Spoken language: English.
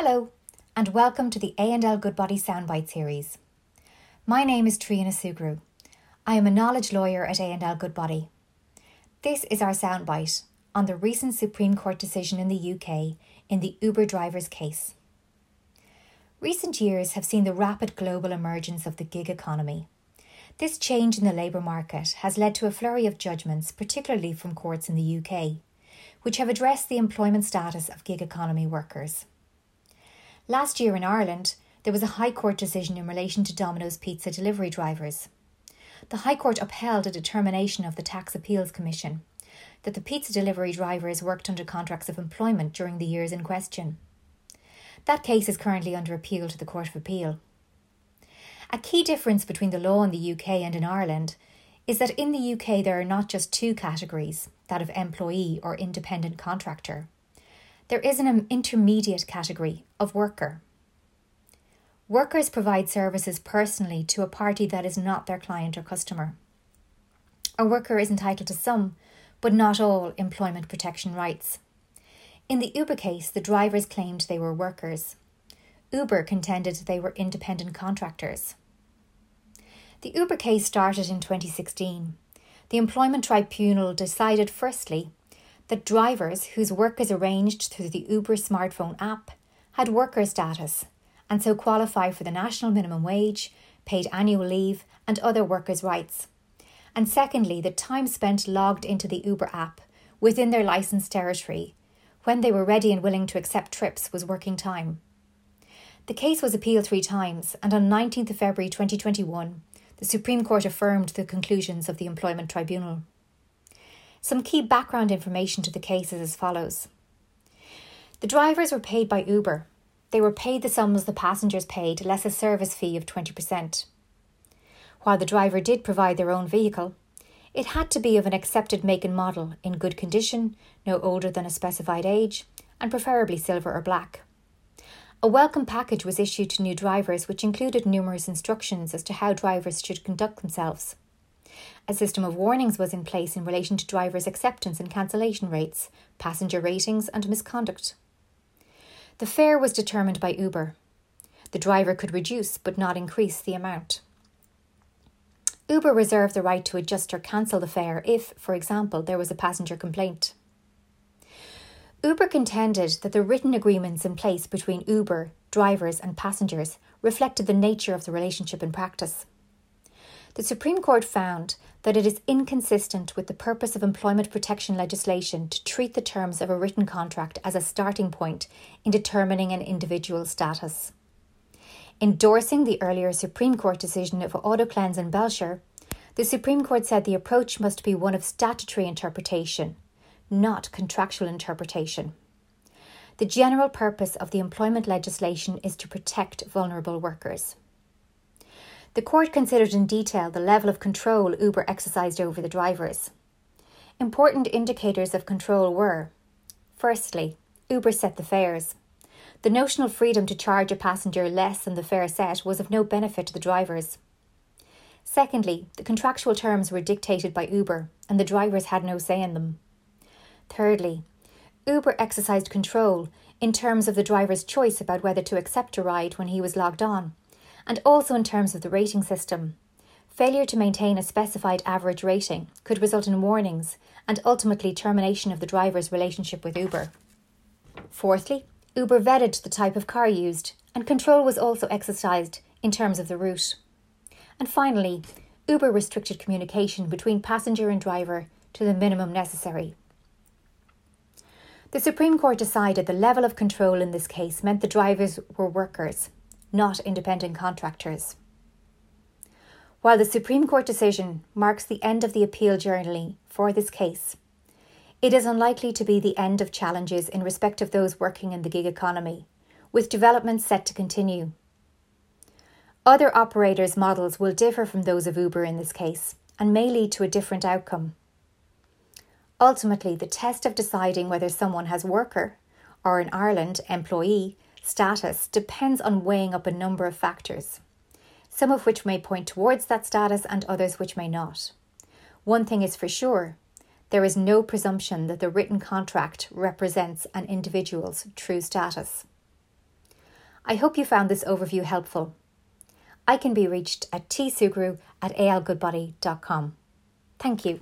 Hello, and welcome to the A&L Goodbody Soundbite series. My name is Triona Sugrue. I am a knowledge lawyer at A&L Goodbody. This is our soundbite on the recent Supreme Court decision in the UK in the Uber drivers case. Recent years have seen the rapid global emergence of the gig economy. This change in the labour market has led to a flurry of judgments, particularly from courts in the UK, which have addressed the employment status of gig economy workers. Last year in Ireland, there was a High Court decision in relation to Domino's Pizza delivery drivers. The High Court upheld a determination of the Tax Appeals Commission that the pizza delivery drivers worked under contracts of employment during the years in question. That case is currently under appeal to the Court of Appeal. A key difference between the law in the UK and in Ireland is that in the UK there are not just two categories that of employee or independent contractor. There is an intermediate category of worker. Workers provide services personally to a party that is not their client or customer. A worker is entitled to some, but not all, employment protection rights. In the Uber case, the drivers claimed they were workers. Uber contended they were independent contractors. The Uber case started in 2016. The Employment Tribunal decided, firstly, that drivers whose work is arranged through the Uber smartphone app had worker status and so qualify for the national minimum wage, paid annual leave, and other workers' rights. And secondly, the time spent logged into the Uber app within their licensed territory when they were ready and willing to accept trips was working time. The case was appealed three times, and on 19th February 2021, the Supreme Court affirmed the conclusions of the Employment Tribunal. Some key background information to the case is as follows. The drivers were paid by Uber. They were paid the sums the passengers paid, less a service fee of 20%. While the driver did provide their own vehicle, it had to be of an accepted make and model, in good condition, no older than a specified age, and preferably silver or black. A welcome package was issued to new drivers, which included numerous instructions as to how drivers should conduct themselves. A system of warnings was in place in relation to drivers' acceptance and cancellation rates, passenger ratings, and misconduct. The fare was determined by Uber. The driver could reduce but not increase the amount. Uber reserved the right to adjust or cancel the fare if, for example, there was a passenger complaint. Uber contended that the written agreements in place between Uber, drivers, and passengers reflected the nature of the relationship in practice. The Supreme Court found that it is inconsistent with the purpose of employment protection legislation to treat the terms of a written contract as a starting point in determining an individual's status. Endorsing the earlier Supreme Court decision of Autoclenz and Belcher, the Supreme Court said the approach must be one of statutory interpretation, not contractual interpretation. The general purpose of the employment legislation is to protect vulnerable workers. The court considered in detail the level of control Uber exercised over the drivers. Important indicators of control were firstly, Uber set the fares. The notional freedom to charge a passenger less than the fare set was of no benefit to the drivers. Secondly, the contractual terms were dictated by Uber, and the drivers had no say in them. Thirdly, Uber exercised control in terms of the driver's choice about whether to accept a ride when he was logged on, and also in terms of the rating system. Failure to maintain a specified average rating could result in warnings and ultimately termination of the driver's relationship with Uber. Fourthly, Uber vetted the type of car used, and control was also exercised in terms of the route. And finally, Uber restricted communication between passenger and driver to the minimum necessary. The Supreme Court decided the level of control in this case meant the drivers were workers, not independent contractors. While the Supreme Court decision marks the end of the appeal journey for this case, it is unlikely to be the end of challenges in respect of those working in the gig economy, with developments set to continue. Other operators' models will differ from those of Uber in this case and may lead to a different outcome. Ultimately, the test of deciding whether someone has worker, or in Ireland, employee, status depends on weighing up a number of factors, some of which may point towards that status and others which may not. One thing is for sure there is no presumption that the written contract represents an individual's true status. I hope you found this overview helpful. I can be reached at tsugrue at algoodbody.com. Thank you.